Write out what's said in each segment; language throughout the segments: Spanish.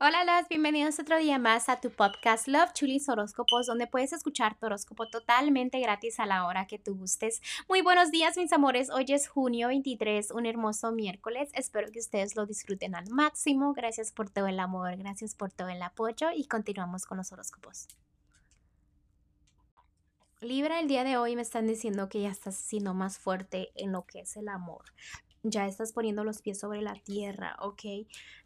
Hola, las bienvenidos otro día más a tu podcast Love Chulis Horóscopos, donde puedes escuchar tu horóscopo totalmente gratis a la hora que tú gustes. Muy buenos días, mis amores. Hoy es junio 23, un hermoso miércoles. Espero que ustedes lo disfruten al máximo. Gracias por todo el amor, gracias por todo el apoyo y continuamos con los horóscopos. Libra, el día de hoy me están diciendo que ya estás siendo más fuerte en lo que es el amor ya estás poniendo los pies sobre la tierra, ¿ok?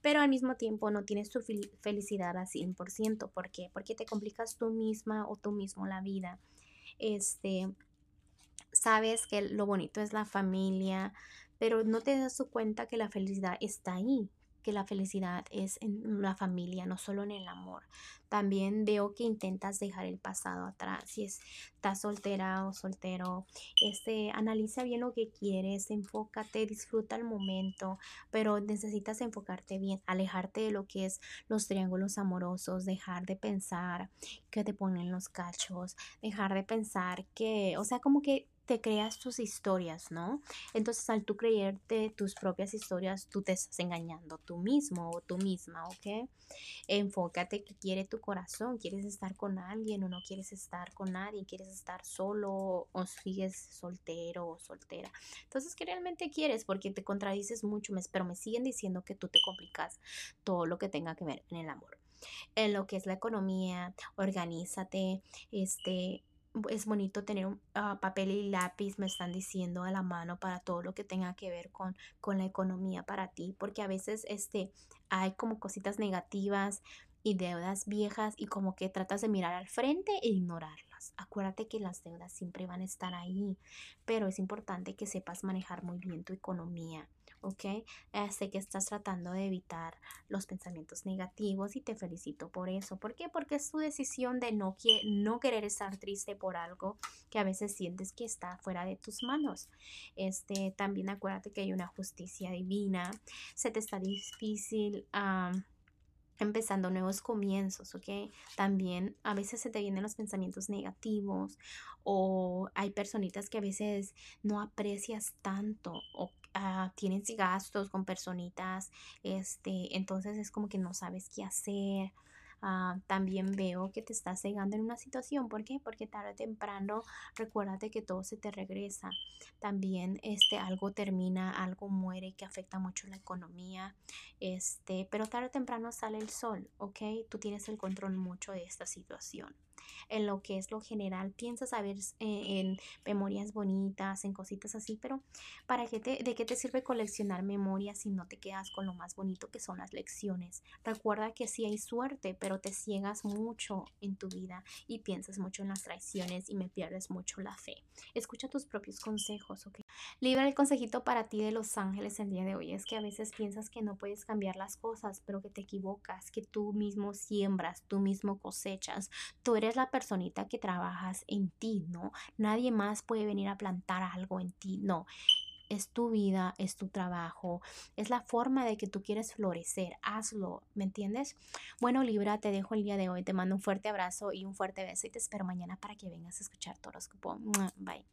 Pero al mismo tiempo no tienes tu felicidad al 100%. ¿Por qué? Porque te complicas tú misma o tú mismo la vida. Este, sabes que lo bonito es la familia, pero no te das cuenta que la felicidad está ahí, que la felicidad es en la familia, no solo en el amor. También veo que intentas dejar el pasado atrás. Si estás soltera o soltero, este, analiza bien lo que quieres, enfócate, disfruta el momento, pero necesitas enfocarte bien, alejarte de lo que es los triángulos amorosos, dejar de pensar que te ponen los cachos, dejar de pensar que, o sea, como que creas tus historias, ¿no? Entonces al tú creerte tus propias historias, tú te estás engañando tú mismo o tú misma, ¿ok? Enfócate que quiere tu corazón, quieres estar con alguien o no quieres estar con nadie, quieres estar solo o sigues soltero o soltera. Entonces, ¿qué realmente quieres? Porque te contradices mucho, pero me siguen diciendo que tú te complicas todo lo que tenga que ver en el amor en lo que es la economía, organízate, este, es bonito tener un ah, papel y lápiz, me están diciendo a la mano para todo lo que tenga que ver con, con la economía para ti, porque a veces este, hay como cositas negativas y deudas viejas y como que tratas de mirar al frente e ignorarlas. Acuérdate que las deudas siempre van a estar ahí, pero es importante que sepas manejar muy bien tu economía. ¿ok? Eh, sé que estás tratando de evitar los pensamientos negativos y te felicito por eso. ¿Por qué? Porque es tu decisión de no, no querer estar triste por algo que a veces sientes que está fuera de tus manos. Este, también acuérdate que hay una justicia divina. Se te está difícil empezando nuevos comienzos, ¿ok? También a veces se te vienen los pensamientos negativos o hay personitas que a veces no aprecias tanto o uh, tienes gastos con personitas, este, entonces es como que no sabes qué hacer. Ah, también veo que te estás cegando en una situación. ¿Por qué? Porque tarde o temprano recuérdate que todo se te regresa. También este, algo termina, algo muere que afecta mucho la economía. Este, pero tarde o temprano sale el sol, ¿ok? Tú tienes el control mucho de esta situación en lo que es lo general, piensas saber eh, en memorias bonitas, en cositas así, pero ¿para qué te, ¿de qué te sirve coleccionar memorias si no te quedas con lo más bonito que son las lecciones? Recuerda que sí hay suerte, pero te ciegas mucho en tu vida y piensas mucho en las traiciones y me pierdes mucho la fe. Escucha tus propios consejos, ¿ok? Libra el consejito para ti de los ángeles el día de hoy. Es que a veces piensas que no puedes cambiar las cosas, pero que te equivocas, que tú mismo siembras, tú mismo cosechas. Tú eres la personita que trabajas en ti, ¿no? Nadie más puede venir a plantar algo en ti, no. Es tu vida, es tu trabajo, es la forma de que tú quieres florecer. Hazlo, ¿me entiendes? Bueno, Libra, te dejo el día de hoy. Te mando un fuerte abrazo y un fuerte beso y te espero mañana para que vengas a escuchar tu horóscopo. Bye.